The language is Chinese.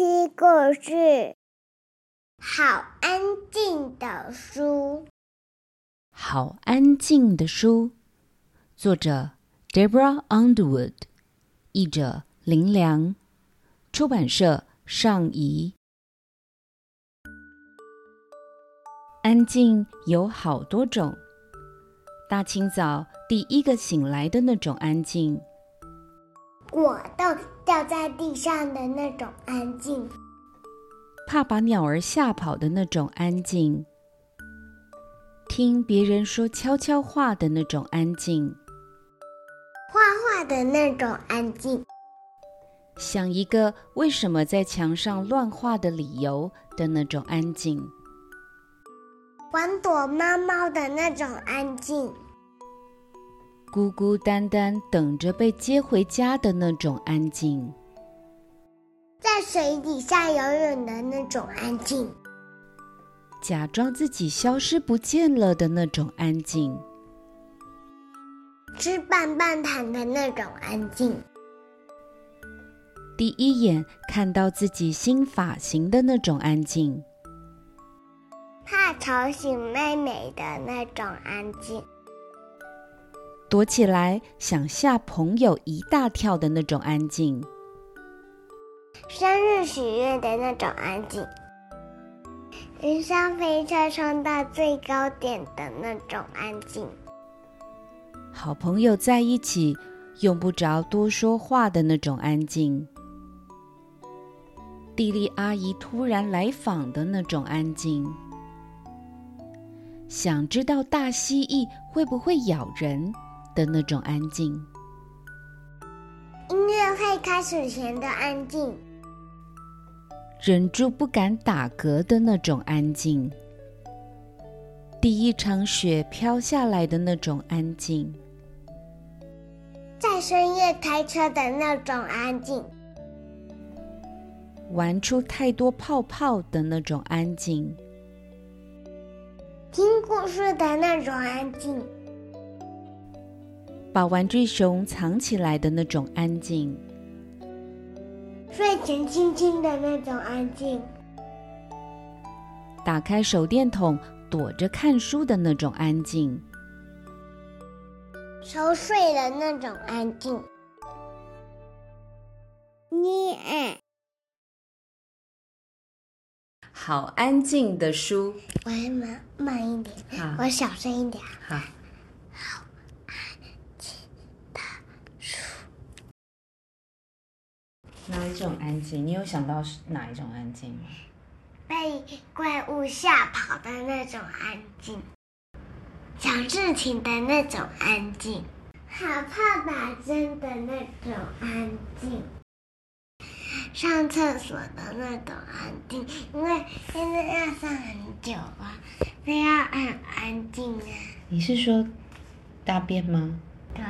听故事。好安静的书。好安静的书。作者：Deborah Underwood，译者：林良，出版社：上谊。安静有好多种。大清早第一个醒来的那种安静。果冻掉在地上的那种安静，怕把鸟儿吓跑的那种安静，听别人说悄悄话的那种安静，画画的那种安静，想一个为什么在墙上乱画的理由的那种安静，玩躲猫猫的那种安静。孤孤单单等着被接回家的那种安静，在水底下游泳的那种安静，假装自己消失不见了的那种安静，吃棒棒糖的那种安静，第一眼看到自己新发型的那种安静，怕吵醒妹妹的那种安静。躲起来想吓朋友一大跳的那种安静，生日许愿的那种安静，云霄飞车冲到最高点的那种安静，好朋友在一起用不着多说话的那种安静，地利阿姨突然来访的那种安静，想知道大蜥蜴会不会咬人的那种安静，音乐会开始前的安静，忍住不敢打嗝的那种安静，第一场雪飘下来的那种安静，在深夜开车的那种安静，玩出太多泡泡的那种安静，听故事的那种安静。把玩具熊藏起来的那种安静，睡前轻轻的那种安静，打开手电筒躲着看书的那种安静，熟睡的那种安静。念，好安静的书。我还慢慢一点，我小声一点。好。哪一种安静？你有想到是哪一种安静吗？被怪物吓跑的那种安静，讲事情的那种安静，好怕打针的那种安静，上厕所的那种安静，因为现在要上很久啊，非要很安静啊。你是说大便吗？对。